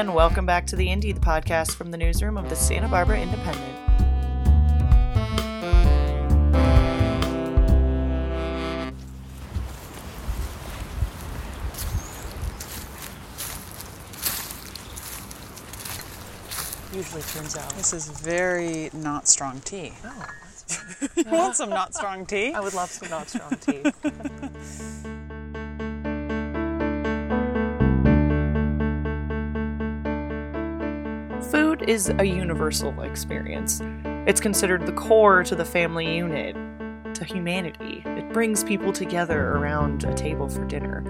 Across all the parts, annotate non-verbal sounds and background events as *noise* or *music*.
And welcome back to The Indy, the podcast from the newsroom of the Santa Barbara Independent. Usually turns out. This is very not strong tea. Oh, You *laughs* want some not strong tea? I would love some not strong tea. *laughs* Is a universal experience. It's considered the core to the family unit, to humanity. It brings people together around a table for dinner.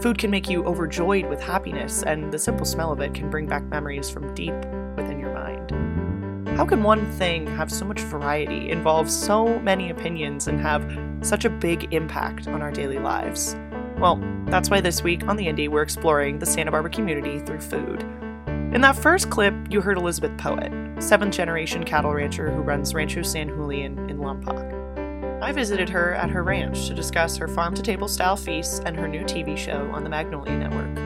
Food can make you overjoyed with happiness, and the simple smell of it can bring back memories from deep within your mind. How can one thing have so much variety, involve so many opinions, and have such a big impact on our daily lives? Well, that's why this week on The Indy, we're exploring the Santa Barbara community through food. In that first clip, you heard Elizabeth Poett, seventh generation cattle rancher who runs Rancho San Julian in Lompoc. I visited her at her ranch to discuss her farm to table style feasts and her new TV show on the Magnolia Network.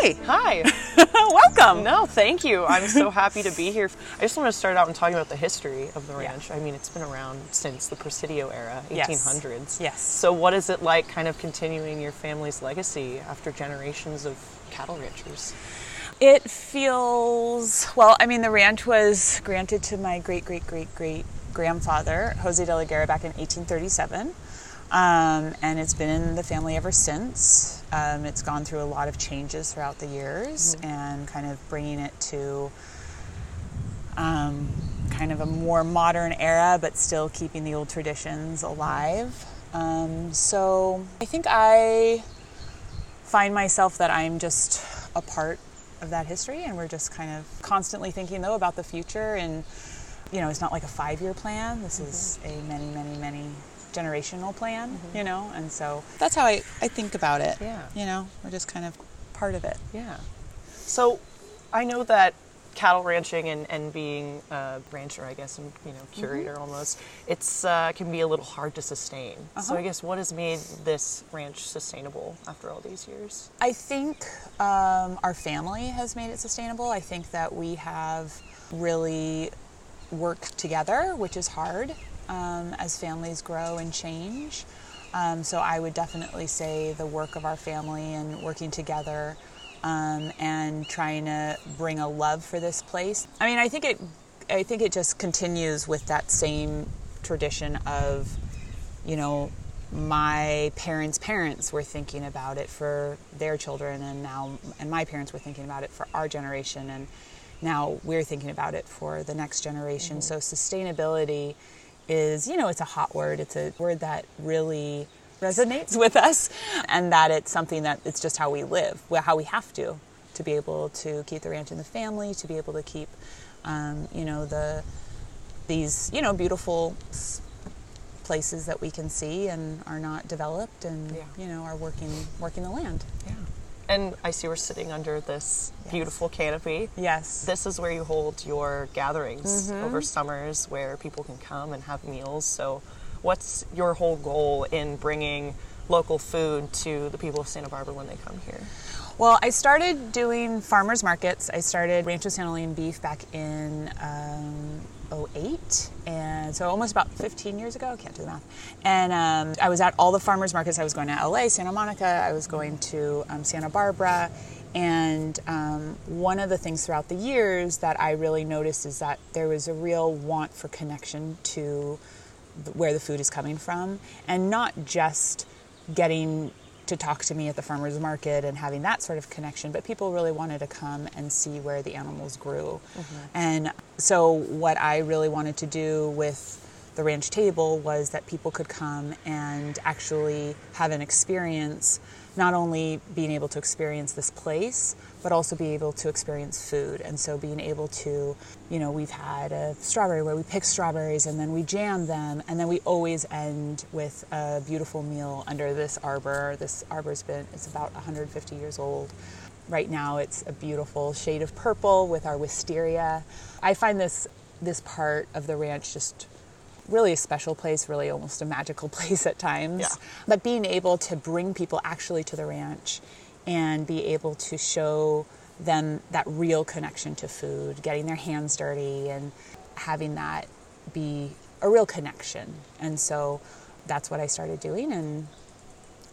Hi, Hi! *laughs* welcome. No, thank you. I'm so happy to be here. I just want to start out and talking about the history of the ranch. I mean, it's been around since the Presidio era, 1800s. Yes. 1800s. Yes. So, what is it like kind of continuing your family's legacy after generations of cattle ranchers? It feels well. I mean, the ranch was granted to my great great great great grandfather Jose de la Guerra back in 1837, um, and it's been in the family ever since. Um, it's gone through a lot of changes throughout the years, and kind of bringing it to um, kind of a more modern era, but still keeping the old traditions alive. Um, so I think I find myself that I'm just a part of that history, and we're just kind of constantly thinking though about the future. And you know, it's not like a five-year plan. This is a many, many, many generational plan. You know, and so that's how I, I think about it. Yeah. You know, we're just kind of part of it. Yeah. So, I know that cattle ranching and, and being a rancher, I guess, and you know, curator almost, it's uh, can be a little hard to sustain. So, I guess what has made this ranch sustainable after all these years? I think um, our family has made it sustainable. I think that we have really worked together, which is hard um, as families grow and change. Um, so I would definitely say the work of our family and working together um, and trying to bring a love for this place. I mean, I think it. I think it just continues with that same tradition of you know, my parents' parents were thinking about it for their children, and now, and my parents were thinking about it for our generation, and now we're thinking about it for the next generation. So, sustainability is, you know, it's a hot word, it's a word that really resonates with us, and that it's something that it's just how we live, how we have to, to be able to keep the ranch in the family, to be able to keep, um, you know, the these, you know, beautiful places that we can see and are not developed and Yeah. you know are working working the land. Yeah. And I see we're sitting under this beautiful canopy. Yes. This is where you hold your gatherings over summers where people can come and have meals. So, what's your whole goal in bringing local food to the people of Santa Barbara when they come here? Well, I started doing farmers markets. I started Rancho San Julian Beef back in um, 08, and so almost about 15 years ago. Can't do the math. And um, I was at all the farmers markets. I was going to LA, Santa Monica. I was going to um, Santa Barbara. And um, one of the things throughout the years that I really noticed is that there was a real want for connection to where the food is coming from, and not just getting to talk to me at the farmers market and having that sort of connection, but people really wanted to come and see where the animals grew. Mm-hmm. And so, what I really wanted to do with the ranch table was that people could come and actually have an experience, not only being able to experience this place, but also be able to experience food. And so being able to, you know, we've had a strawberry where we pick strawberries and then we jam them, and then we always end with a beautiful meal under this arbor. This arbor's been, it's about 150 years old. Right now it's a beautiful shade of purple with our wisteria. I find this this part of the ranch just really a special place, really almost a magical *laughs* place at times. Yeah. But being able to bring people actually to the ranch and be able to show them that real connection to food, getting their hands dirty and having that be a real connection. And so that's what I started doing and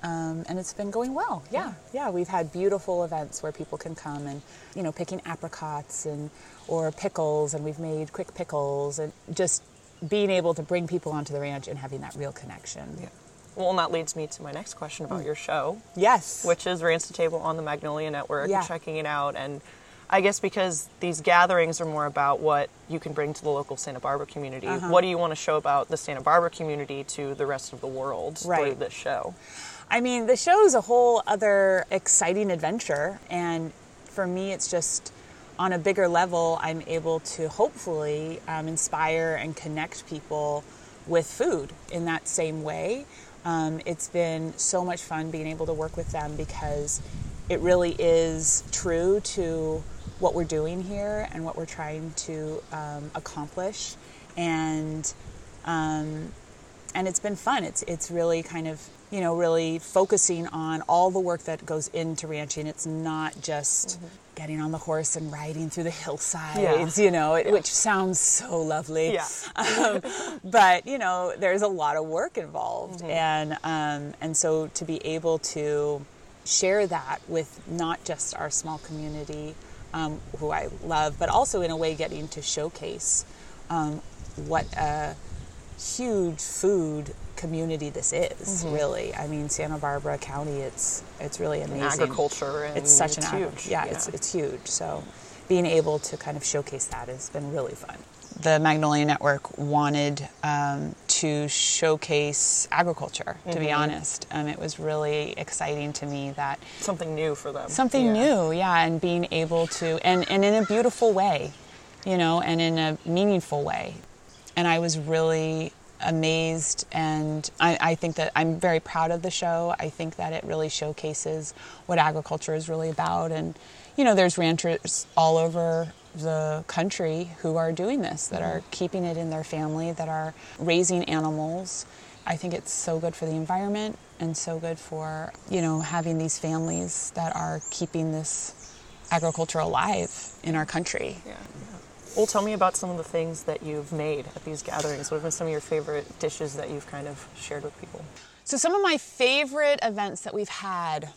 um, and it's been going well. Yeah, yeah. We've had beautiful events where people can come and, you know, picking apricots and or pickles, and we've made quick pickles, and just being able to bring people onto the ranch and having that real connection. Yeah. Well, and that leads me to my next question about your show, Yes. which is Ranch to Table on the Magnolia Network. Yeah. Checking it out, and I guess because these gatherings are more about what you can bring to the local Santa Barbara community. Uh-huh. What do you want to show about the Santa Barbara community to the rest of the world through this show? I mean, the show is a whole other exciting adventure, and for me, it's just on a bigger level. I'm able to hopefully um, inspire and connect people with food in that same way. Um, it's been so much fun being able to work with them because it really is true to what we're doing here and what we're trying to um, accomplish, and um, and it's been fun. It's it's really kind of you know really focusing on all the work that goes into ranching. It's not just getting on the horse and riding through the hillsides, you know, it, which sounds so lovely. Yeah. *laughs* um, but you know, there's a lot of work involved, and um, and so to be able to share that with not just our small community, um, who I love, but also in a way getting to showcase um, what a huge food community this is. Really, I mean, Santa Barbara County, it's it's really amazing. Agriculture and it's such it's an agri- huge. Yeah, it's it's huge. So being able to kind of showcase that has been really fun. The Magnolia Network wanted um, to showcase agriculture. To be honest, um, it was really exciting to me that something new for them. something Yeah. new yeah and being able to and, and in a beautiful way you know and in a meaningful way and i was really amazed and I, I think that i'm very proud of the show. I think that it really showcases what agriculture is really about and you know there's ranchers all over the country who are doing this that are keeping it in their family that are raising animals. I think it's so good for the environment and so good for you know having these families that are keeping this agriculture alive in our country. Yeah. Well, tell me about some of the things that you've made at these gatherings. What have been some of your favorite dishes that you've kind of shared with people? So, some of my favorite events that we've had,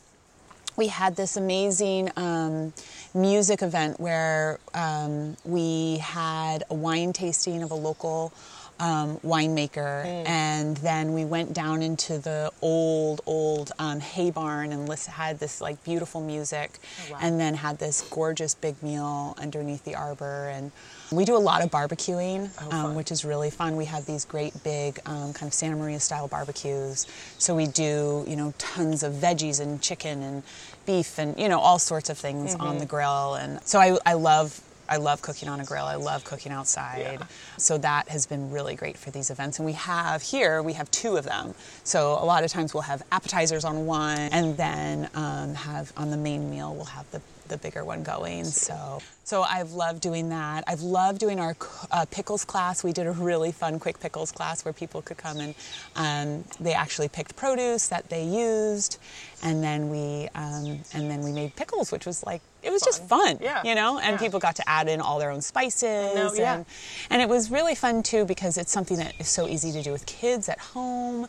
we had this amazing um, music event where um, we had a wine tasting of a local um, winemaker, and then we went down into the old, old um, hay barn and lis- had this like beautiful music, wow. and then had this gorgeous big meal underneath the arbor. And we do a lot of barbecuing, fun. um, which is really fun. We have these great big um, kind of Santa Maria style barbecues. So we do, you know, tons of veggies and chicken and beef and, you know, all sorts of things on the grill. And so I, I love. I love cooking on a grill. I love cooking outside. Yeah. So that has been really great for these events. And we have here, we have two of them. So a lot of times we'll have appetizers on one and then um, have on the main meal, we'll have the, the bigger one going. So, so I've loved doing that. I've loved doing our uh, pickles class. We did a really fun quick pickles class where people could come and um, they actually picked produce that they used, and then we um, and then we made pickles, which was like it was just fun, Yeah. you know. And Yeah. people got to add in all their own spices, know, yeah. and and it was really fun too because it's something that is so easy to do with kids at home.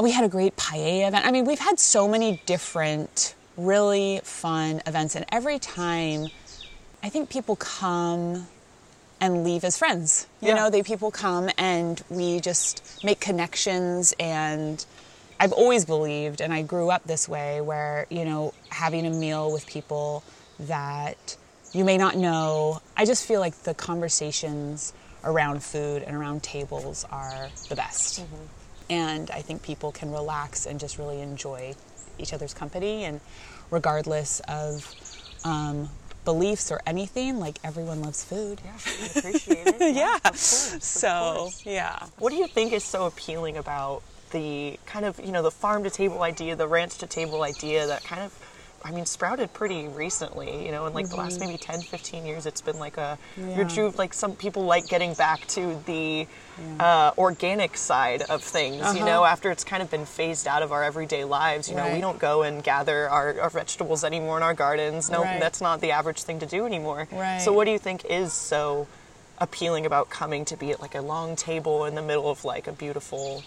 We had a great paella event. I mean, we've had so many different really fun events, and every time I think people come and leave as friends. You Yeah. know, they people come and we just make connections and I've always believed and I grew up this way where, you know, having a meal with people that you may not know. I just feel like the conversations around food and around tables are the best. And I think people can relax and just really enjoy each other's company and regardless of um, beliefs or anything, like everyone loves food. Yeah, appreciate it. *laughs* Yeah. of course, of So, course. yeah. What do you think is so appealing about the kind of, you know, the farm to table idea, the ranch to table idea that kind of I mean, sprouted pretty recently, you know, in like the last maybe 10, 15 years, it's been like a, Yeah. true, like some people like getting back to the uh, organic side of things, you Uh-huh. know, after it's kind of been phased out of our everyday lives. You know, we don't go and gather our, our vegetables anymore in our gardens. No, Right. that's not the average thing to do anymore. Right. So, what do you think is so appealing about coming to be at like a long table in the middle of like a beautiful,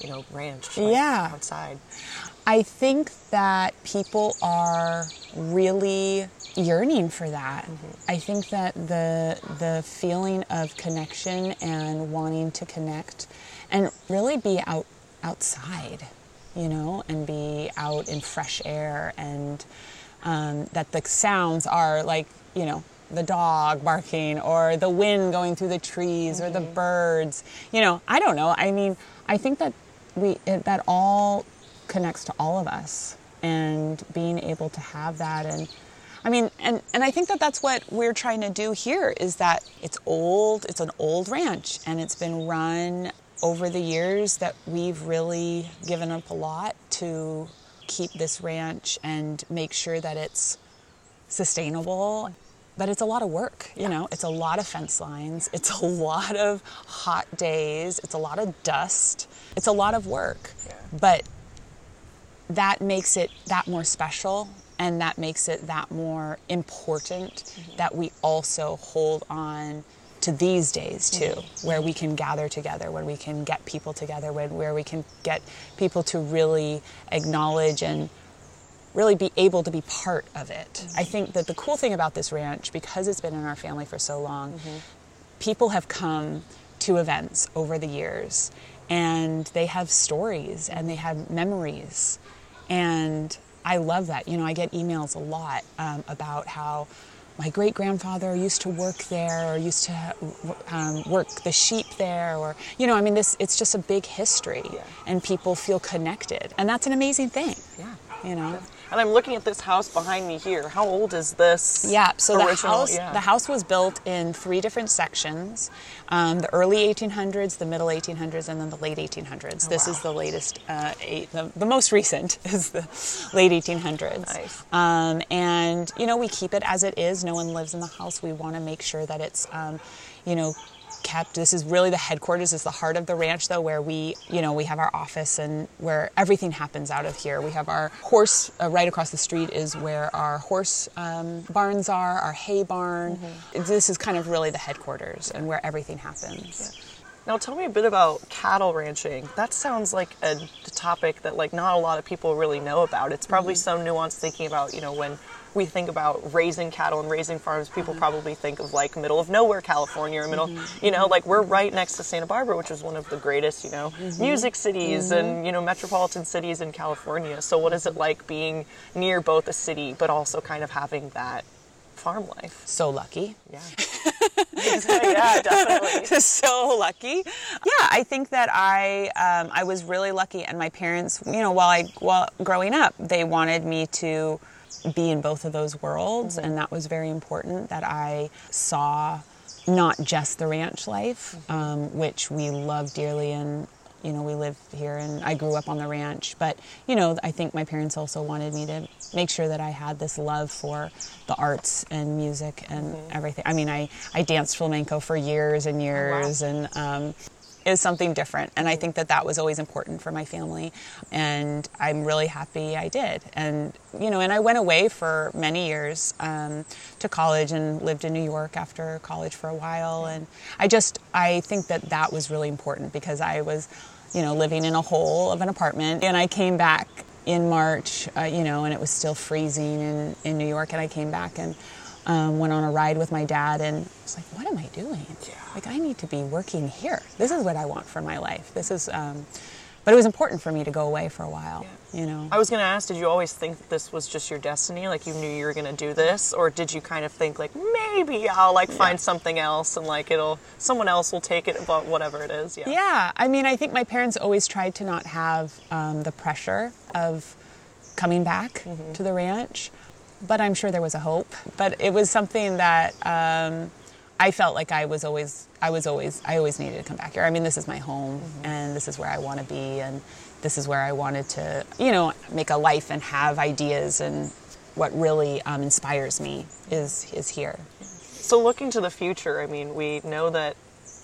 you know, ranch like, Yeah. outside? I think that people are really yearning for that. I think that the the feeling of connection and wanting to connect and really be out outside, you know, and be out in fresh air and um, that the sounds are like, you know, the dog barking or the wind going through the trees or the birds. You know, I don't know. I mean, I think that we that all connects to all of us and being able to have that and I mean, and, and I think that that's what we're trying to do here is that it's old, it's an old ranch, and it's been run over the years that we've really given up a lot to keep this ranch and make sure that it's sustainable. But it's a lot of work, you know, it's a lot of fence lines, it's a *laughs* lot of hot days, it's a lot of dust, it's a lot of work. Yeah. But that makes it that more special and that makes it that more important mm-hmm. that we also hold on to these days too mm-hmm. where we can gather together where we can get people together where, where we can get people to really acknowledge and really be able to be part of it. I mm-hmm. think that the cool thing about this ranch because it's been in our family for so long people have come to events over the years and they have stories and they have memories and i love that you know i get emails a lot um, about how my great grandfather used to work there or used to um, work the sheep there or you know i mean this it's just a big history Yeah. and people feel connected and that's an amazing thing Yeah. you know And I'm looking at this house behind me here. How old is this? Yeah, so the house yeah. the house was built in three different sections: um, the early 1800s, the middle 1800s, and then the late 1800s. this wow. is the latest, uh, eight, the, the most recent *laughs* is the late 1800s. Nice. Um, and you know, we keep it as it is. No one lives in the house. We want to make sure that it's, um, you know. Kept. This is really the headquarters. Is the heart of the ranch, though, where we, you know, we have our office and where everything happens out of here. We have our horse uh, right across the street is where our horse um, barns are, our hay barn. This is kind of really the headquarters and where everything happens. Now tell me a bit about cattle ranching. That sounds like a topic that like not a lot of people really know about. It's probably Mm-hmm. some nuance thinking about, you know, when we think about raising cattle and raising farms, people Mm-hmm. probably think of like middle of nowhere California or middle, you know, like we're right next to Santa Barbara, which is one of the greatest, you know, Mm-hmm. music cities and, you know, metropolitan cities in California. So what is it like being near both a city but also kind of having that farm life? So lucky. Yeah. *laughs* yeah, definitely. *laughs* so lucky. Yeah, I think that I um, I was really lucky, and my parents, you know, while I while growing up, they wanted me to be in both of those worlds, and that was very important. That I saw not just the ranch life, um, which we love dearly, and you know, we live here, and I grew up on the ranch. But you know, I think my parents also wanted me to make sure that I had this love for the arts and music and everything. I mean, I I danced flamenco for years and years, and um, was something different. And I think that that was always important for my family, and I'm really happy I did. And you know, and I went away for many years um, to college and lived in New York after college for a while. And I just I think that that was really important because I was, you know, living in a hole of an apartment, and I came back in March, uh, you know, and it was still freezing in, in New York, and I came back and um, went on a ride with my dad, and I was like, what am I doing? Like, I need to be working here. This is what I want for my life. This is, um, but it was important for me to go away for a while, you know. I was going to ask, did you always think this was just your destiny? Like you knew you were going to do this? Or did you kind of think, like, maybe I'll like find something else and like it'll, someone else will take it about whatever it is? Yeah. Yeah, I mean, I think my parents always tried to not have um, the pressure of coming back to the ranch, but I'm sure there was a hope. But it was something that um, I felt like I was always, I was always, I always needed to come back here. I mean, this is my home, and this is where I want to be, and this is where I wanted to, you know, make a life and have ideas and what really um, inspires me is is here. So looking to the future, I mean, we know that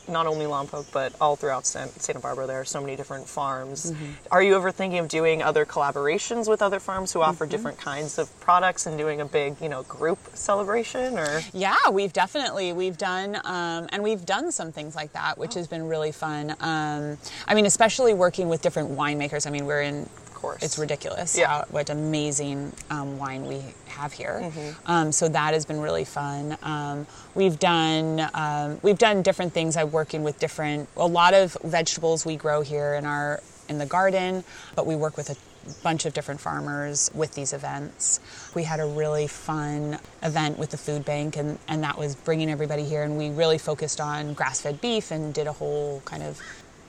not only Lompoc, but all throughout Santa Barbara, there are so many different farms. Mm-hmm. Are you ever thinking of doing other collaborations with other farms who offer mm-hmm. different kinds of products and doing a big, you know, group celebration? Or yeah, we've definitely we've done um, and we've done some things like that, which oh. has been really fun. Um, I mean, especially working with different winemakers. I mean, we're in course. It's ridiculous yeah. how, what amazing um, wine we have here. Mm-hmm. Um, so that has been really fun. Um, we've done um, we've done different things. I'm working with different a lot of vegetables we grow here in our in the garden, but we work with a bunch of different farmers with these events. We had a really fun event with the food bank, and, and that was bringing everybody here. And we really focused on grass fed beef and did a whole kind of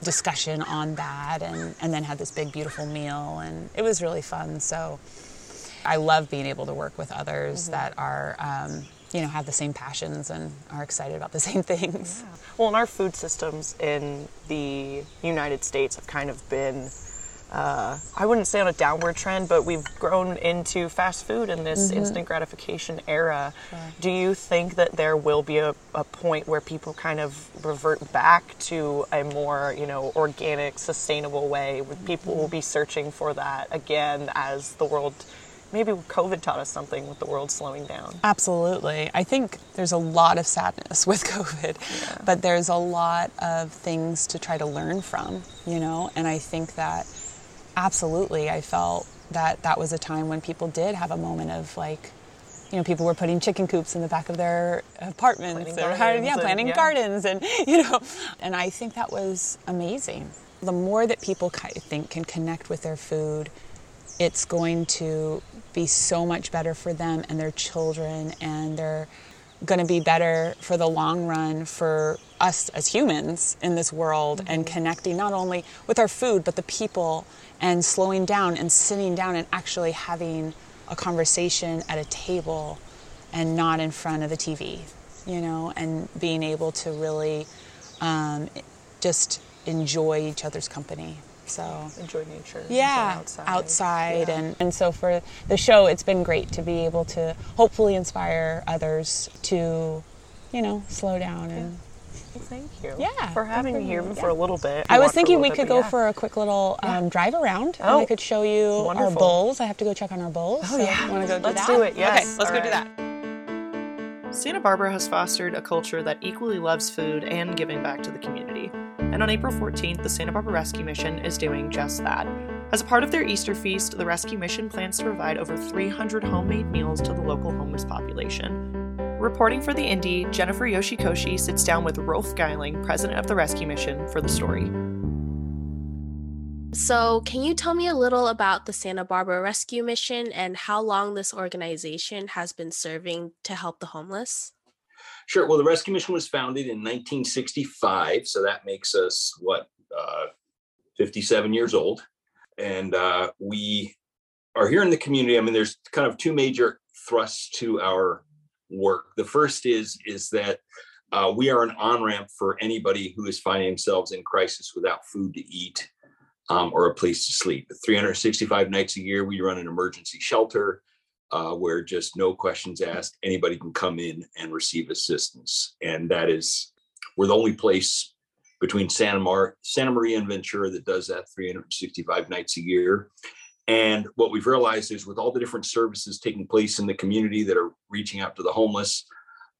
discussion on that and, and then had this big beautiful meal and it was really fun so i love being able to work with others mm-hmm. that are um, you know have the same passions and are excited about the same *laughs* things yeah. well and our food systems in the united states have kind of been uh, I wouldn't say on a downward trend, but we've grown into fast food in this mm-hmm. instant gratification era. Sure. Do you think that there will be a, a, point where people kind of revert back to a more, you know, organic, sustainable way? Where people mm-hmm. will be searching for that again as the world maybe COVID taught us something with the world slowing down. Absolutely. I think there's a lot of sadness *laughs* with COVID, yeah. but there's a lot of things to try to learn from, you know, and I think that absolutely, I felt that that was a time when people did have a moment of like, you know, people were putting chicken coops in the back of their apartments, planting or gardens yeah, planting yeah. gardens, and *laughs* you know, and I think that was amazing. The more that people, I think, can connect with their food, it's going to be so much better for them and their children, and they're going to be better for the long run for us as humans in this world mm-hmm. and connecting not only with our food but the people and slowing down and sitting down and actually having a conversation at a table and not in front of a TV, you know, and being able to really um, just enjoy each other's company. So enjoy nature. Yeah, outside, outside yeah. and and so for the show, it's been great to be able to hopefully inspire others to, you know, slow down and thank you. Yeah. For having me here yeah. for a little bit. I was thinking we could go yeah. for a quick little um, drive around. Oh. And I could show you Wonderful. our bowls. I have to go check on our bowls. Oh, so yeah. Want to go do let's that? do it, yes. Okay, let's All go right. do that. Santa Barbara has fostered a culture that equally loves food and giving back to the community. And on April 14th, the Santa Barbara Rescue Mission is doing just that. As a part of their Easter feast, the Rescue Mission plans to provide over 300 homemade meals to the local homeless population. Reporting for the Indy, Jennifer Yoshikoshi sits down with Rolf Geyling, president of the rescue mission, for the story. So, can you tell me a little about the Santa Barbara Rescue Mission and how long this organization has been serving to help the homeless? Sure. Well, the Rescue Mission was founded in 1965, so that makes us what uh, 57 years old, and uh, we are here in the community. I mean, there's kind of two major thrusts to our work. The first is is that uh, we are an on ramp for anybody who is finding themselves in crisis without food to eat um, or a place to sleep. 365 nights a year, we run an emergency shelter uh, where just no questions asked, anybody can come in and receive assistance. And that is, we're the only place between Santa, Mar- Santa Maria and Ventura that does that 365 nights a year. And what we've realized is with all the different services taking place in the community that are reaching out to the homeless,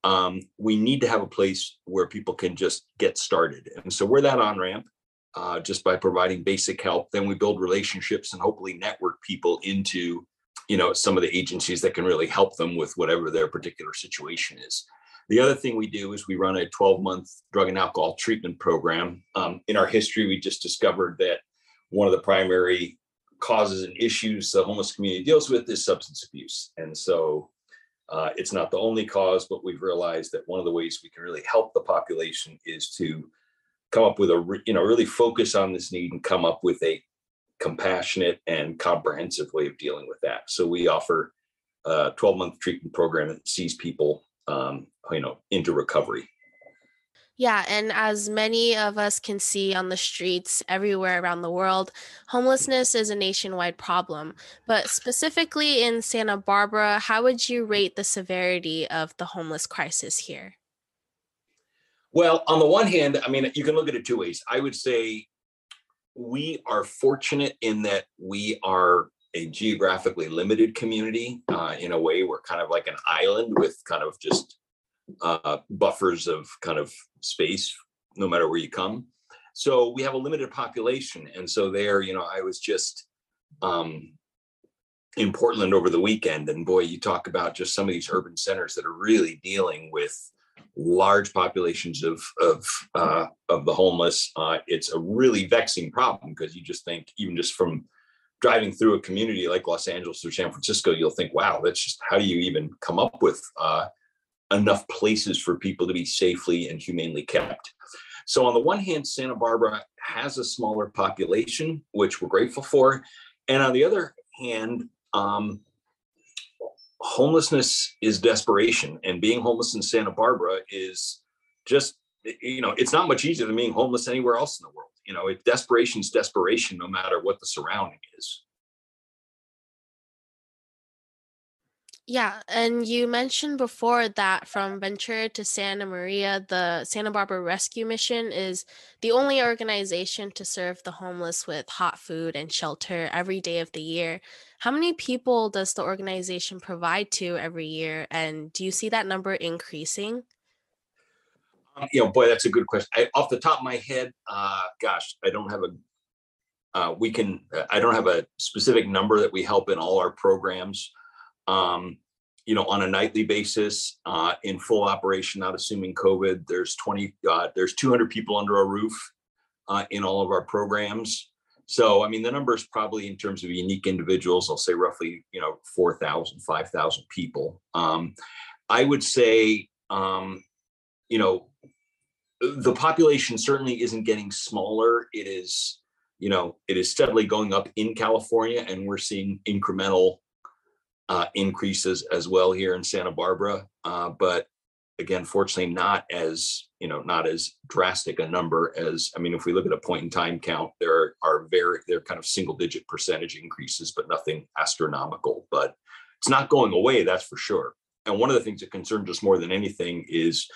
um, we need to have a place where people can just get started. And so we're that on ramp uh, just by providing basic help. Then we build relationships and hopefully network people into, you know, some of the agencies that can really help them with whatever their particular situation is. The other thing we do is we run a 12 month drug and alcohol treatment program. Um, in our history, we just discovered that one of the primary causes and issues the homeless community deals with is substance abuse. And so uh, it's not the only cause, but we've realized that one of the ways we can really help the population is to come up with a, you know, really focus on this need and come up with a compassionate and comprehensive way of dealing with that. So we offer a 12 month treatment program that sees people, um, you know, into recovery. Yeah, and as many of us can see on the streets everywhere around the world, homelessness is a nationwide problem. But specifically in Santa Barbara, how would you rate the severity of the homeless crisis here? Well, on the one hand, I mean, you can look at it two ways. I would say we are fortunate in that we are a geographically limited community. Uh, in a way, we're kind of like an island with kind of just uh, buffers of kind of space, no matter where you come. So we have a limited population, and so there, you know, I was just um, in Portland over the weekend, and boy, you talk about just some of these urban centers that are really dealing with large populations of of uh, of the homeless. Uh, it's a really vexing problem because you just think, even just from driving through a community like Los Angeles or San Francisco, you'll think, wow, that's just how do you even come up with uh, enough places for people to be safely and humanely kept. So, on the one hand, Santa Barbara has a smaller population, which we're grateful for. And on the other hand, um, homelessness is desperation. And being homeless in Santa Barbara is just, you know, it's not much easier than being homeless anywhere else in the world. You know, it, desperation is desperation no matter what the surrounding is. Yeah, and you mentioned before that from Ventura to Santa Maria, the Santa Barbara Rescue Mission is the only organization to serve the homeless with hot food and shelter every day of the year. How many people does the organization provide to every year, and do you see that number increasing? Um, you know, boy, that's a good question. I, off the top of my head, uh, gosh, I don't have a. Uh, we can. I don't have a specific number that we help in all our programs um, you know, on a nightly basis uh, in full operation, not assuming COVID. There's 20, uh, there's 200 people under a roof uh, in all of our programs. So, I mean, the number is probably in terms of unique individuals, I'll say roughly, you know, 4,000, 5,000 people. Um, I would say, um, you know, the population certainly isn't getting smaller. It is, you know, it is steadily going up in California, and we're seeing incremental uh, increases as well here in Santa Barbara. Uh, but again, fortunately, not as you know, not as drastic a number as I mean, if we look at a point in time count, there are very they're kind of single digit percentage increases, but nothing astronomical. But it's not going away, that's for sure. And one of the things that concerns us more than anything is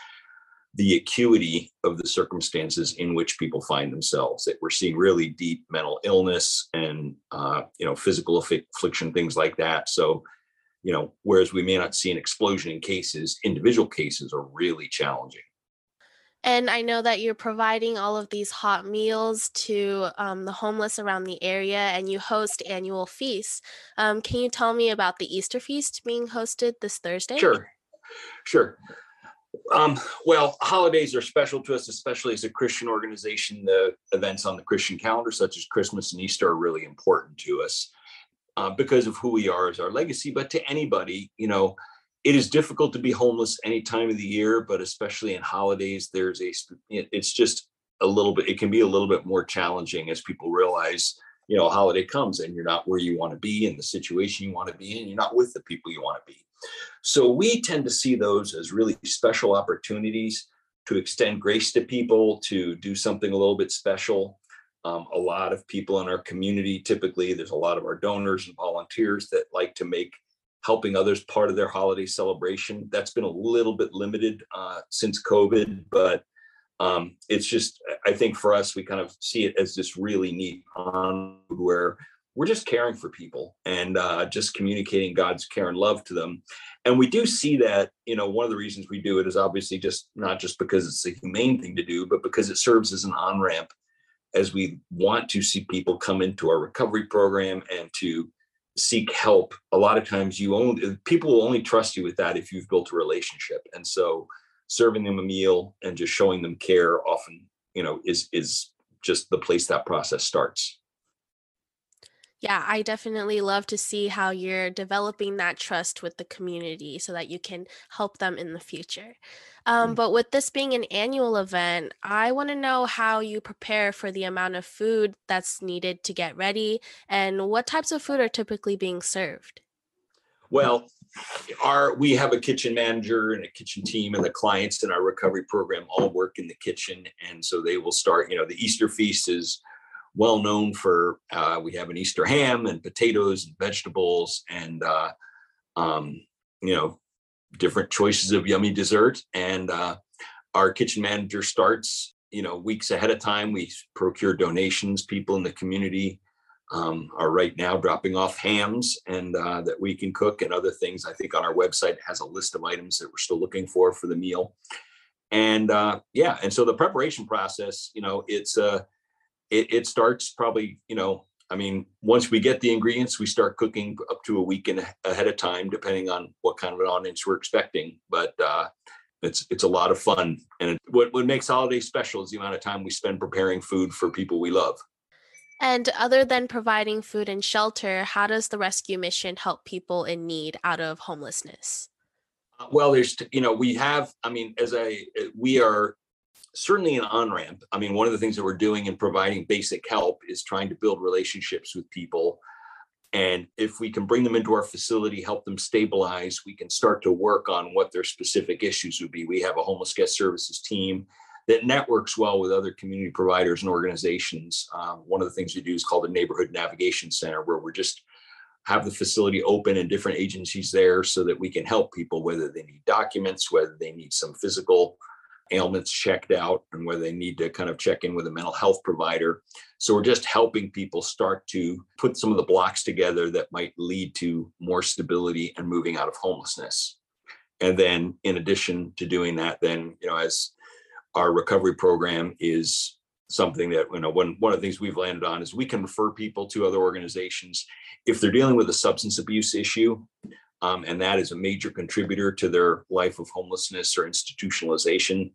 the acuity of the circumstances in which people find themselves that we're seeing really deep mental illness and uh, you know physical affliction things like that so you know, whereas we may not see an explosion in cases, individual cases are really challenging. And I know that you're providing all of these hot meals to um, the homeless around the area and you host annual feasts. Um, can you tell me about the Easter feast being hosted this Thursday? Sure. Sure. Um, well, holidays are special to us, especially as a Christian organization. The events on the Christian calendar, such as Christmas and Easter, are really important to us uh, because of who we are as our legacy. But to anybody, you know, it is difficult to be homeless any time of the year, but especially in holidays, there's a, it's just a little bit, it can be a little bit more challenging as people realize, you know, a holiday comes and you're not where you want to be in the situation you want to be in, you're not with the people you want to be. So we tend to see those as really special opportunities to extend grace to people, to do something a little bit special. Um, a lot of people in our community, typically, there's a lot of our donors and volunteers that like to make helping others part of their holiday celebration. That's been a little bit limited uh, since COVID, but um, it's just, I think for us, we kind of see it as this really neat on where we're just caring for people and uh, just communicating God's care and love to them. And we do see that, you know, one of the reasons we do it is obviously just not just because it's a humane thing to do, but because it serves as an on ramp as we want to see people come into our recovery program and to seek help a lot of times you only people will only trust you with that if you've built a relationship. And so serving them a meal and just showing them care often you know is is just the place that process starts yeah, I definitely love to see how you're developing that trust with the community so that you can help them in the future. Um, Mm. but with this being an annual event, I want to know how you prepare for the amount of food that's needed to get ready and what types of food are typically being served. Well, our we have a kitchen manager and a kitchen team, and the clients in our recovery program all work in the kitchen, and so they will start. You know, the Easter feast is well known for. Uh, we have an Easter ham and potatoes and vegetables, and uh, um, you know, different choices of yummy dessert. And uh, our kitchen manager starts, you know, weeks ahead of time. We procure donations. People in the community um, are right now dropping off hams and uh, that we can cook and other things. I think on our website has a list of items that we're still looking for for the meal. And uh, yeah, and so the preparation process, you know, it's uh, it, it starts probably, you know, I mean, once we get the ingredients, we start cooking up to a week and ahead of time, depending on what kind of an audience we're expecting. But uh, it's it's a lot of fun, and it, what what makes holiday special is the amount of time we spend preparing food for people we love. And other than providing food and shelter, how does the rescue mission help people in need out of homelessness? Uh, well, there's you know we have. I mean, as I we are certainly an on ramp. I mean, one of the things that we're doing in providing basic help is trying to build relationships with people. And if we can bring them into our facility, help them stabilize, we can start to work on what their specific issues would be. We have a homeless guest services team that networks well with other community providers and organizations. Um, one of the things we do is called the Neighborhood Navigation Center, where we're just have the facility open and different agencies there so that we can help people, whether they need documents, whether they need some physical ailments checked out and where they need to kind of check in with a mental health provider. So we're just helping people start to put some of the blocks together that might lead to more stability and moving out of homelessness. And then in addition to doing that, then, you know, as our recovery program is something that, you know, one, one of the things we've landed on is we can refer people to other organizations if they're dealing with a substance abuse issue um, and that is a major contributor to their life of homelessness or institutionalization.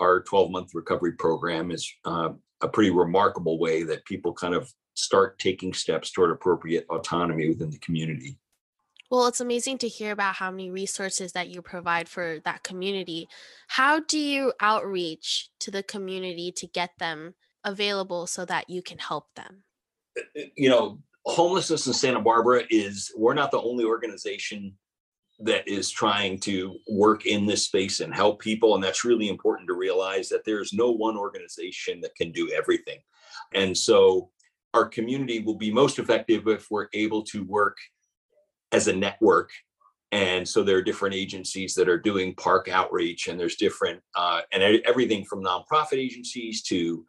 Our 12 month recovery program is uh, a pretty remarkable way that people kind of start taking steps toward appropriate autonomy within the community. Well, it's amazing to hear about how many resources that you provide for that community. How do you outreach to the community to get them available so that you can help them? You know, homelessness in Santa Barbara is we're not the only organization that is trying to work in this space and help people. And that's really important to realize that there's no one organization that can do everything. And so our community will be most effective if we're able to work as a network. And so there are different agencies that are doing park outreach, and there's different, uh, and everything from nonprofit agencies to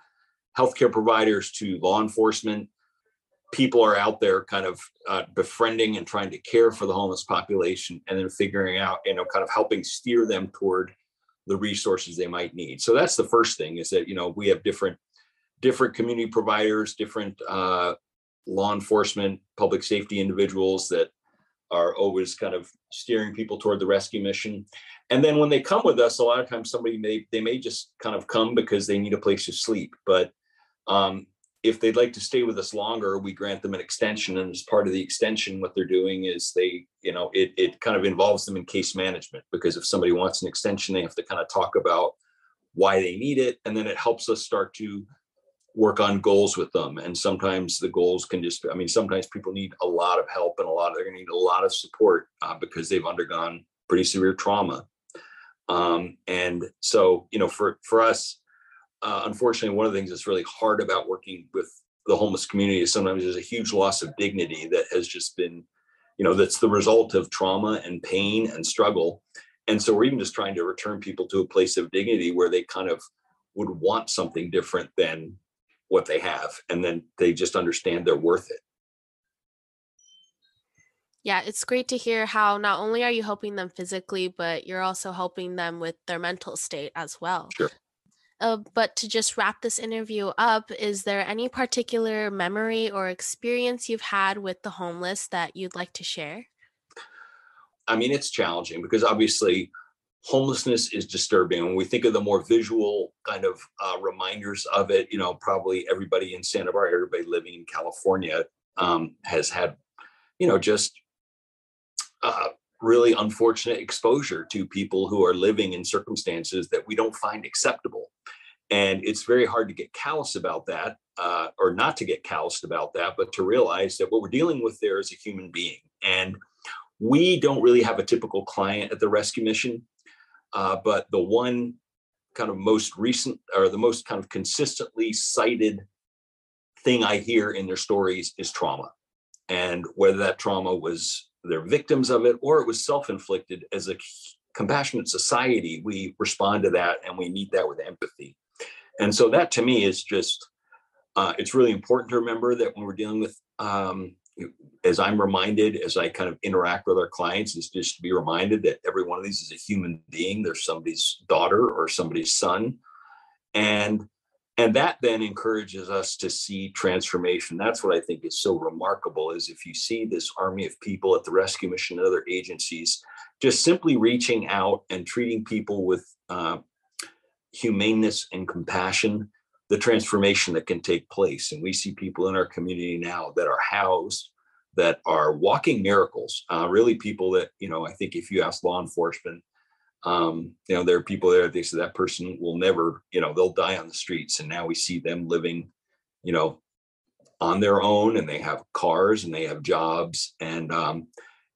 healthcare providers to law enforcement people are out there kind of uh, befriending and trying to care for the homeless population and then figuring out you know kind of helping steer them toward the resources they might need. So that's the first thing is that you know we have different different community providers different uh, law enforcement public safety individuals that are always kind of steering people toward the rescue mission. And then when they come with us a lot of times somebody may they may just kind of come because they need a place to sleep. But um, if they'd like to stay with us longer, we grant them an extension. And as part of the extension, what they're doing is they, you know, it, it kind of involves them in case management because if somebody wants an extension, they have to kind of talk about why they need it. And then it helps us start to work on goals with them. And sometimes the goals can just, I mean, sometimes people need a lot of help and a lot of, they're going to need a lot of support uh, because they've undergone pretty severe trauma. Um, and so, you know, for, for us, uh, unfortunately, one of the things that's really hard about working with the homeless community is sometimes there's a huge loss of dignity that has just been, you know, that's the result of trauma and pain and struggle. And so we're even just trying to return people to a place of dignity where they kind of would want something different than what they have. And then they just understand they're worth it. Yeah, it's great to hear how not only are you helping them physically, but you're also helping them with their mental state as well. Sure. Uh, but to just wrap this interview up, is there any particular memory or experience you've had with the homeless that you'd like to share? I mean, it's challenging because obviously homelessness is disturbing. When we think of the more visual kind of uh, reminders of it, you know, probably everybody in Santa Barbara, everybody living in California um, has had, you know, just uh, really unfortunate exposure to people who are living in circumstances that we don't find acceptable. And it's very hard to get callous about that, uh, or not to get calloused about that, but to realize that what we're dealing with there is a human being. And we don't really have a typical client at the rescue mission, uh, but the one kind of most recent or the most kind of consistently cited thing I hear in their stories is trauma. And whether that trauma was they're victims of it or it was self-inflicted as a compassionate society, we respond to that and we meet that with empathy. And so that to me is just uh, it's really important to remember that when we're dealing with um, as I'm reminded as I kind of interact with our clients, is just to be reminded that every one of these is a human being. There's somebody's daughter or somebody's son. And and that then encourages us to see transformation that's what i think is so remarkable is if you see this army of people at the rescue mission and other agencies just simply reaching out and treating people with uh, humaneness and compassion the transformation that can take place and we see people in our community now that are housed that are walking miracles. Uh, really, people that you know. I think if you ask law enforcement, um, you know, there are people there. They say that person will never, you know, they'll die on the streets, and now we see them living, you know, on their own, and they have cars and they have jobs, and um,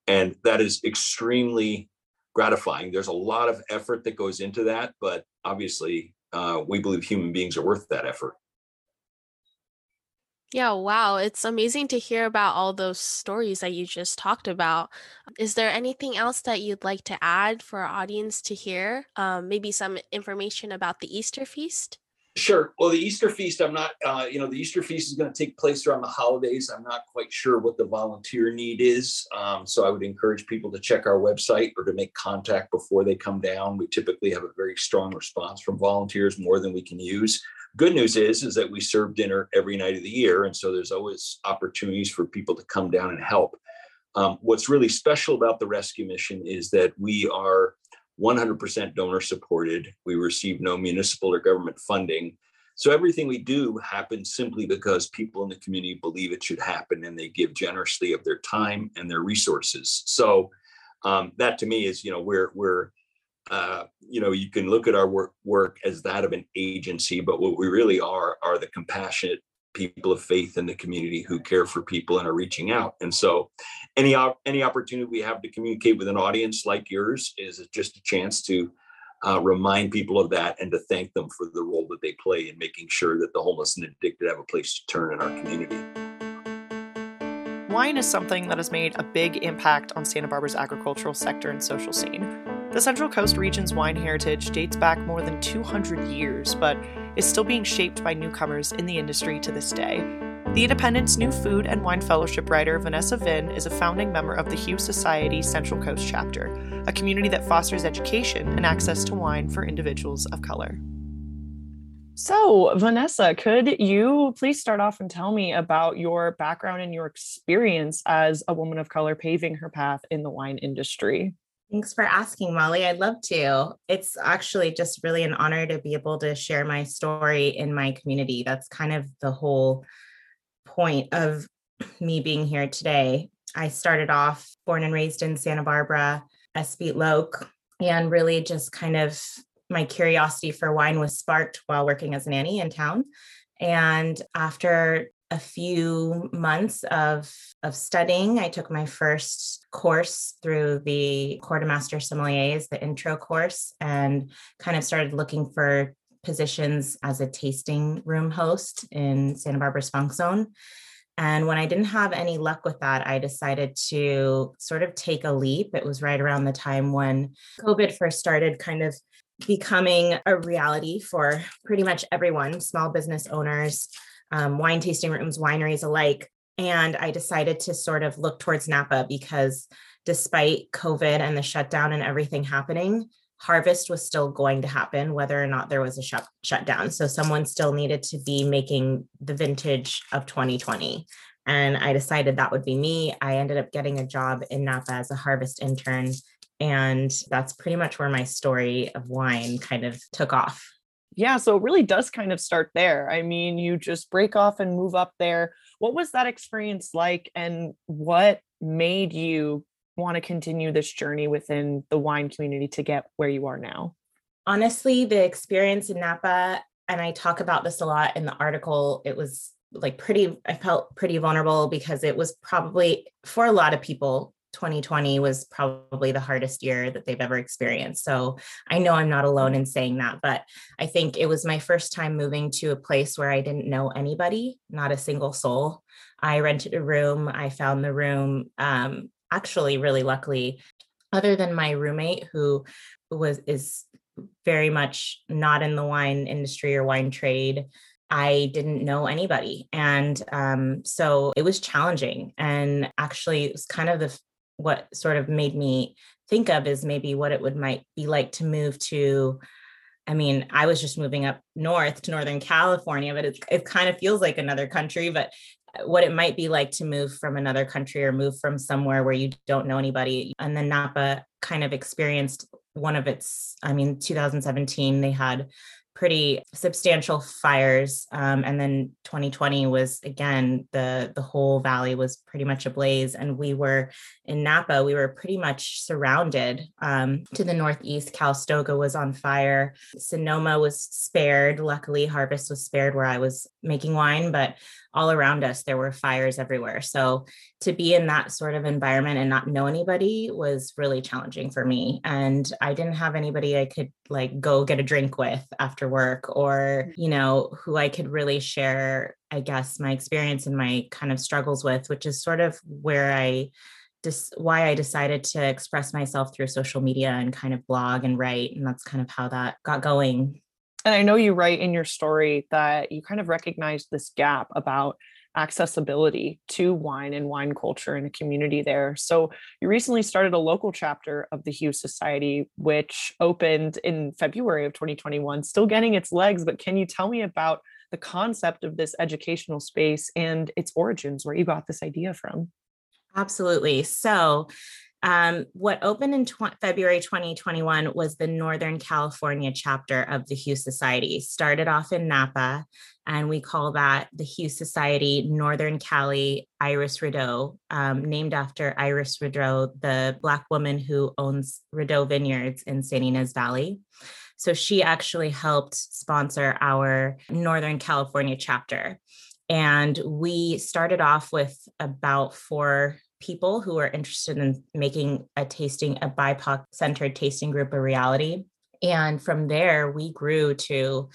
and that is extremely gratifying. There's a lot of effort that goes into that, but obviously, uh, we believe human beings are worth that effort. Yeah, wow. It's amazing to hear about all those stories that you just talked about. Is there anything else that you'd like to add for our audience to hear? Um, maybe some information about the Easter feast? Sure. Well, the Easter feast, I'm not, uh, you know, the Easter feast is going to take place around the holidays. I'm not quite sure what the volunteer need is. Um, so I would encourage people to check our website or to make contact before they come down. We typically have a very strong response from volunteers, more than we can use. Good news is is that we serve dinner every night of the year, and so there's always opportunities for people to come down and help. Um, what's really special about the rescue mission is that we are 100% donor supported. We receive no municipal or government funding. So everything we do happens simply because people in the community believe it should happen and they give generously of their time and their resources. So um, that to me is, you know, we're we're uh, you know, you can look at our work, work as that of an agency, but what we really are are the compassionate people of faith in the community who care for people and are reaching out. And so, any any opportunity we have to communicate with an audience like yours is just a chance to uh, remind people of that and to thank them for the role that they play in making sure that the homeless and addicted have a place to turn in our community. Wine is something that has made a big impact on Santa Barbara's agricultural sector and social scene. The Central Coast region's wine heritage dates back more than 200 years, but is still being shaped by newcomers in the industry to this day. The Independent's new food and wine fellowship writer, Vanessa Vin, is a founding member of the Hue Society Central Coast chapter, a community that fosters education and access to wine for individuals of color. So, Vanessa, could you please start off and tell me about your background and your experience as a woman of color paving her path in the wine industry? Thanks for asking, Molly. I'd love to. It's actually just really an honor to be able to share my story in my community. That's kind of the whole point of me being here today. I started off born and raised in Santa Barbara, Espete Loke, and really just kind of my curiosity for wine was sparked while working as a nanny in town. And after a few months of of studying. I took my first course through the Court of Master Sommeliers, the intro course, and kind of started looking for positions as a tasting room host in Santa Barbara's Funk Zone. And when I didn't have any luck with that, I decided to sort of take a leap. It was right around the time when COVID first started kind of becoming a reality for pretty much everyone, small business owners, um, wine tasting rooms, wineries alike. And I decided to sort of look towards Napa because despite COVID and the shutdown and everything happening, harvest was still going to happen whether or not there was a shut shutdown. So someone still needed to be making the vintage of 2020. And I decided that would be me. I ended up getting a job in Napa as a harvest intern. And that's pretty much where my story of wine kind of took off yeah, so it really does kind of start there. I mean, you just break off and move up there. What was that experience like, and what made you want to continue this journey within the wine community to get where you are now? Honestly, the experience in Napa, and I talk about this a lot in the article, it was like pretty, I felt pretty vulnerable because it was probably for a lot of people 2020 was probably the hardest year that they've ever experienced. So I know I'm not alone in saying that, but I think it was my first time moving to a place where I didn't know anybody, not a single soul. I rented a room. I found the room um, actually really luckily, other than my roommate who was is very much not in the wine industry or wine trade. I didn't know anybody. And um, so it was challenging. And actually, it was kind of the what sort of made me think of is maybe what it would might be like to move to I mean, I was just moving up north to Northern California, but it, it kind of feels like another country. But uh, what it might be like to move from another country or move from somewhere where you don't know anybody. And then Napa kind of experienced one of its, I mean, 2017, they had pretty substantial fires. Um, and then 2020 was again the the whole valley was pretty much ablaze, and we were in Napa. We were pretty much surrounded. Um, to the northeast, Calistoga was on fire. Sonoma was spared. Luckily, Harvest was spared where I was making wine, but all around us there were fires everywhere. So to be in that sort of environment and not know anybody was really challenging for me. And I didn't have anybody I could like go get a drink with after work or, mm. you know, who I could really share, I guess, my experience and my kind of struggles with, which is sort of where I just why I decided to express myself through social media and kind of blog and write. And that's kind of how that got going. And I know you write in your story that you kind of recognized this gap about accessibility to wine and wine culture in a community there. So you recently started a local chapter of the Hue Society, which opened in February of 2021, still getting its legs. But can you tell me about the concept of this educational space and its origins, where you got this idea from? Absolutely. So um, what opened in tw- February 2021 was the Northern California chapter of the Hue Society. Started off in Napa, and we call that the Hue Society Northern Cali Iris Rideau, um, named after Iris Rideau, the Black woman who owns Rideau Vineyards in Santa Ynez Valley. So she actually helped sponsor our Northern California chapter. And we started off with about four people who are interested in making a tasting, a BIPOC centered tasting group a reality. And from there, we grew to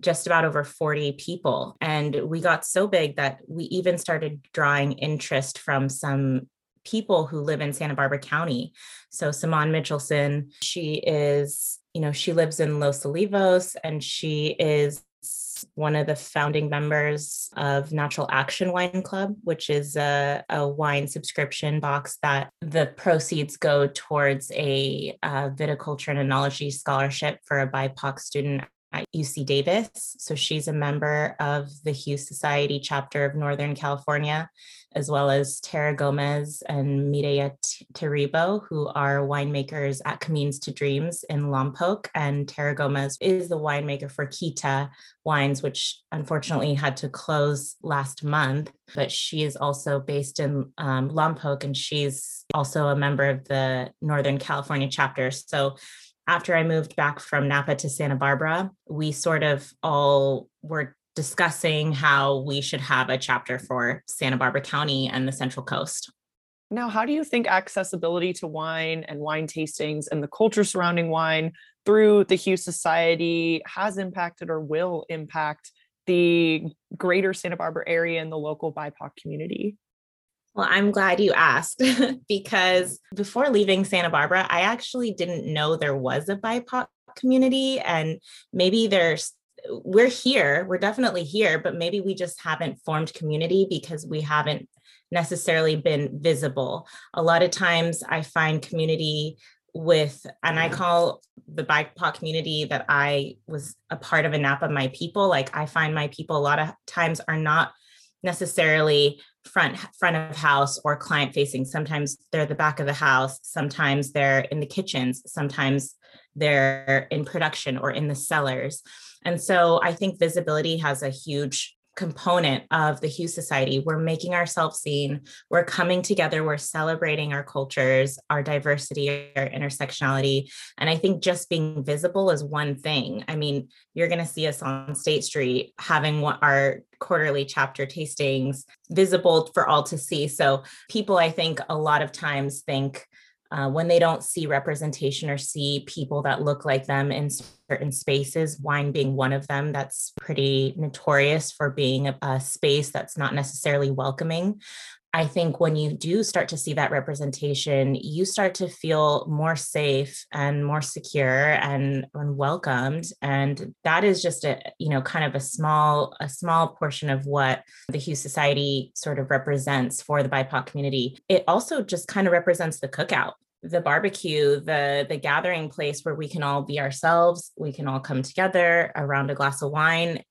just about over 40 people. And we got so big that we even started drawing interest from some people who live in Santa Barbara County. So Simone Mitchelson, she is, you know, she lives in Los Olivos and she is one of the founding members of Natural Action Wine Club, which is a, a wine subscription box that the proceeds go towards a, a viticulture and enology scholarship for a BIPOC student at UC Davis. So she's a member of the Hue Society chapter of Northern California, as well as Tara Gomez and Mireia Taribó, who are winemakers at Camins to Dreams in Lompoc. And Tara Gomez is the winemaker for Kita Wines, which unfortunately had to close last month. But she is also based in um, Lompoc and she's also a member of the Northern California chapter. So after I moved back from Napa to Santa Barbara, we sort of all were discussing how we should have a chapter for Santa Barbara County and the Central Coast. Now, how do you think accessibility to wine and wine tastings and the culture surrounding wine through the Hue Society has impacted or will impact the greater Santa Barbara area and the local BIPOC community? Well, I'm glad you asked *laughs* because before leaving Santa Barbara, I actually didn't know there was a BIPOC community. And maybe there's, we're here, we're definitely here, but maybe we just haven't formed community because we haven't necessarily been visible. A lot of times I find community with, and I call the BIPOC community that I was a part of in Napa my people. Like I find my people a lot of times are not necessarily front front of house or client facing. Sometimes they're the back of the house sometimes they're in the kitchens sometimes they're in production or in the cellars. And so i think visibility has a huge component of the Hue Society. We're making ourselves seen. We're coming together. We're celebrating our cultures, our diversity, our intersectionality. And I think just being visible is one thing. I mean, you're going to see us on State Street having our quarterly chapter tastings visible for all to see. So people, I think, a lot of times think, uh, when they don't see representation or see people that look like them in certain spaces, wine being one of them, that's pretty notorious for being a, a space that's not necessarily welcoming. I think when you do start to see that representation, you start to feel more safe and more secure and, and welcomed. And that is just a, you know, kind of a small, a small portion of what the Hue Society sort of represents for the BIPOC community. It also just kind of represents the cookout the barbecue the the gathering place where we can all be ourselves we can all come together around a glass of wine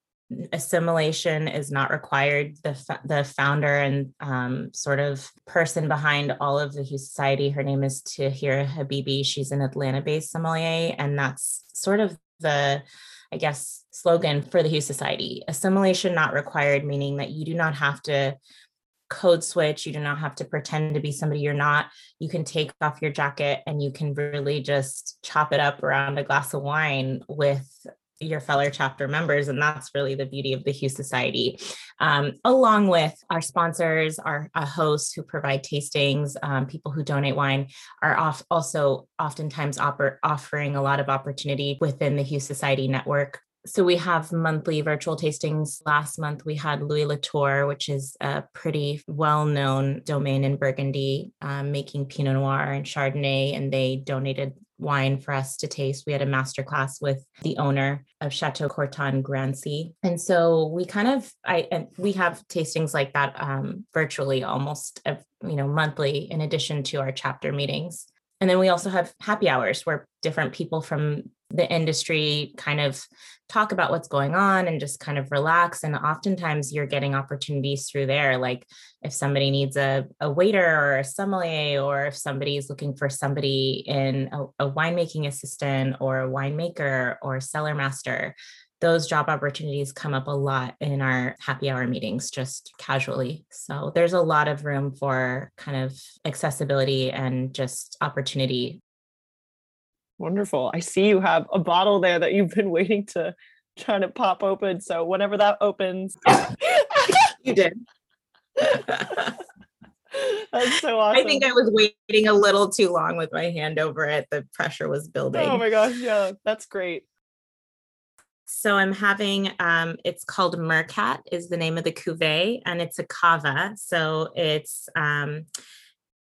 assimilation is not required the the founder and um, sort of person behind all of the Hue Society her name is Tahiirah Habibi she's an Atlanta based sommelier and that's sort of the I guess slogan for the Hue Society assimilation not required meaning that you do not have to code switch. You do not have to pretend to be somebody you're not. You can take off your jacket and you can really just chop it up around a glass of wine with your fellow chapter members. And that's really the beauty of the Hue Society, um, along with our sponsors, our, hosts who provide tastings, um, people who donate wine are off also oftentimes oper- offering a lot of opportunity within the Hue Society network so we have monthly virtual tastings. Last month we had Louis Latour, which is a pretty well-known domain in Burgundy, um, making Pinot Noir and Chardonnay, and they donated wine for us to taste. We had a master class with the owner of Chateau Corton Grancey. And so we kind of I and we have tastings like that um, virtually almost you know monthly in addition to our chapter meetings. And then we also have happy hours where different people from the industry kind of talk about what's going on and just kind of relax. And oftentimes you're getting opportunities through there. Like if somebody needs a, a waiter or a sommelier, or if somebody is looking for somebody in a, a winemaking assistant or a winemaker or cellar master, those job opportunities come up a lot in our happy hour meetings just casually. So there's a lot of room for kind of accessibility and just opportunity Wonderful. I see you have a bottle there that you've been waiting to try to pop open. So whenever that opens, *laughs* you did. *laughs* That's so awesome. I think I was waiting a little too long with my hand over it. The pressure was building. Oh my gosh, yeah, that's great. So I'm having um, it's called Mercat is the name of the cuvee, and it's a cava. So it's um,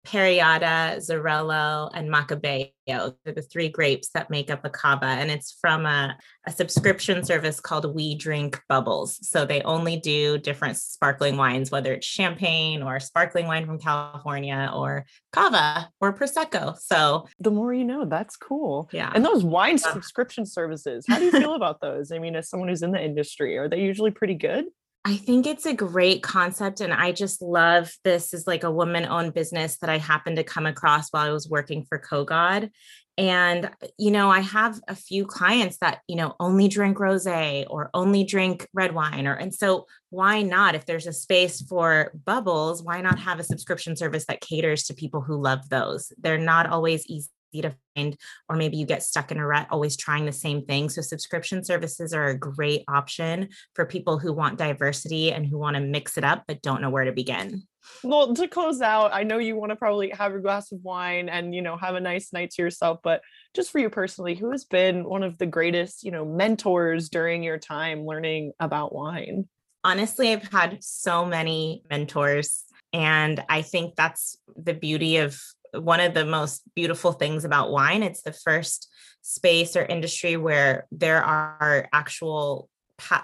Parellada, Xarel-lo, and Macabeo. They're the three grapes that make up a cava, and it's from a, a, subscription service called We Drink Bubbles. So they only do different sparkling wines, whether it's champagne or sparkling wine from California or cava or prosecco. So the more you know, that's cool. Yeah. And those wine subscription services, how do you feel *laughs* about those? I mean, as someone who's in the industry, are they usually pretty good? I think it's a great concept. And I just love this is like a woman owned business that I happened to come across while I was working for Kogod. And, uh, you know, I have a few clients that, you know, only drink rose or only drink red wine. Or, and so why not? If there's a space for bubbles, why not have a subscription service that caters to people who love those? They're not always easy to find, or maybe you get stuck in a rut always trying the same thing. So, subscription services are a great option for people who want diversity and who want to mix it up but don't know where to begin. Well, to close out, I know you want to probably have a glass of wine and, you know, have a nice night to yourself, but just for you personally, who has been one of the greatest, you know, mentors during your time learning about wine? Honestly, I've had so many mentors and I think that's the beauty of one of the most beautiful things about wine. It's the first space or industry where there are actual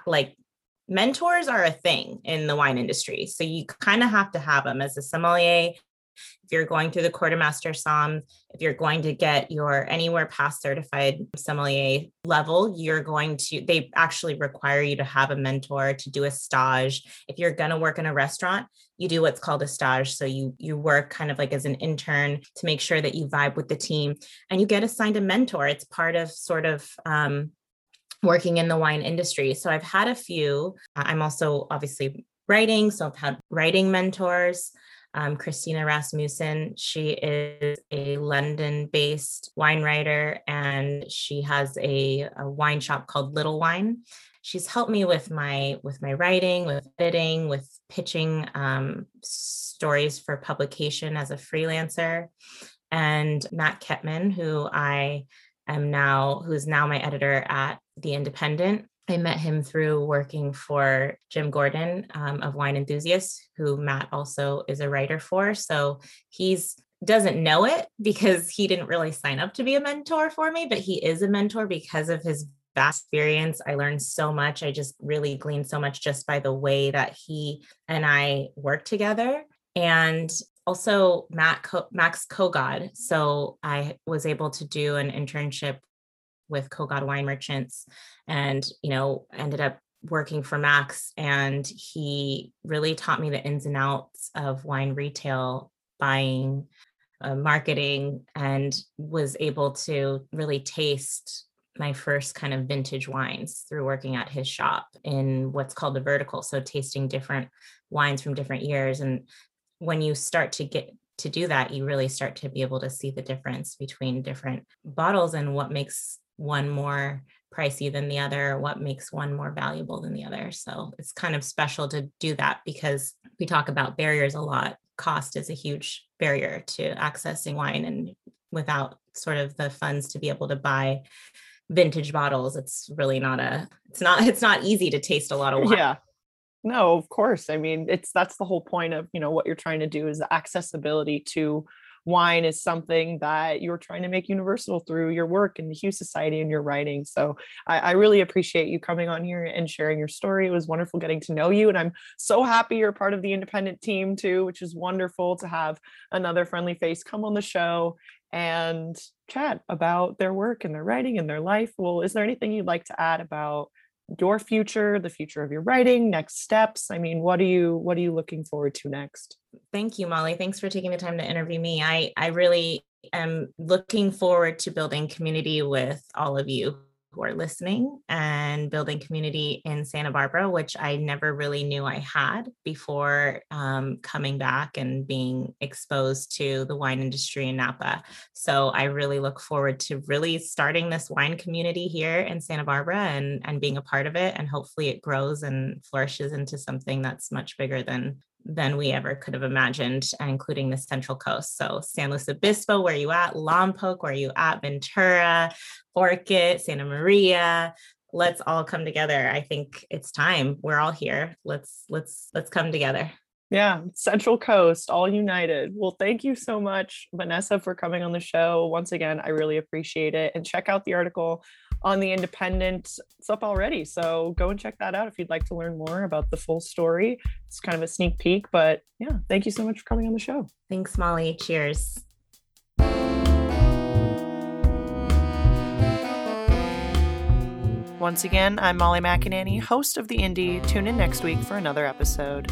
like mentors are a thing in the wine industry. So you kind of have to have them as a sommelier. If you're going through the Court of Master Som, if you're going to get your anywhere past certified sommelier level, you're going to, they actually require you to have a mentor to do a stage. If you're going to work in a restaurant, you do what's called a stage. So you you work kind of like as an intern to make sure that you vibe with the team and you get assigned a mentor. It's part of sort of um, working in the wine industry. So I've had a few. I'm also obviously writing, so I've had writing mentors. Um, Christina Rasmussen, she is a London based wine writer and she has a, a wine shop called Little Wine. She's helped me with my with my writing with editing with pitching um, stories for publication as a freelancer. And Matt Kettmann who i am now who's now my editor at the independent i met him through working for jim gordon um, of wine enthusiasts who matt also is a writer for so he's doesn't know it because he didn't really sign up to be a mentor for me, but he is a mentor because of his vast experience. I learned so much. I just really gleaned so much just by the way that he and I work together. And also Matt Co- Max Kogod. So I was able to do an internship with Kogod Wine Merchants and, you know, ended up working for Max and he really taught me the ins and outs of wine retail buying uh, marketing and was able to really taste my first kind of vintage wines through working at his shop in what's called the vertical. So tasting different wines from different years. And when you start to get to do that, you really start to be able to see the difference between different bottles and what makes one more pricey than the other, what makes one more valuable than the other. So it's kind of special to do that because we talk about barriers a lot. Cost is a huge barrier to accessing wine and without sort of the funds to be able to buy vintage bottles it's really not a it's not *laughs* it's not easy to taste a lot of wine yeah no of course i mean it's that's the whole point of you know what you're trying to do is accessibility to wine is something that you're trying to make universal through your work in the Hue Society and your writing. So I, I, really appreciate you coming on here and sharing your story. It was wonderful getting to know you. And I'm so happy you're part of the independent team too, which is wonderful to have another friendly face come on the show and chat about their work and their writing and their life. Well, is there anything you'd like to add about your future, the future of your writing, next steps? I mean, what are you what are you looking forward to next? Thank you, Molly. Thanks for taking the time to interview me. I I really am looking forward to building community with all of you who are listening and building community in Santa Barbara, which I never really knew I had before um, coming back and being exposed to the wine industry in Napa. So I really look forward to really starting this wine community here in Santa Barbara and, and being a part of it. And hopefully it grows and flourishes into something that's much bigger than than we ever could have imagined, uh, including the Central Coast. So San Luis Obispo, where you at? Lompoc, where are you at? Ventura, Orcutt, Santa Maria. Let's all come together. I think it's time. We're all here. Let's let's let's come together. Yeah, Central Coast, all united. Well, thank you so much, Vanessa, for coming on the show. Once again, I really appreciate it. And check out the article on the Independent. It's up already. So go and check that out if you'd like to learn more about the full story. It's kind of a sneak peek, but yeah, thank you so much for coming on the show. Thanks, Molly. Cheers. Once again, I'm Molly McAnany, host of The Indy. Tune in next week for another episode.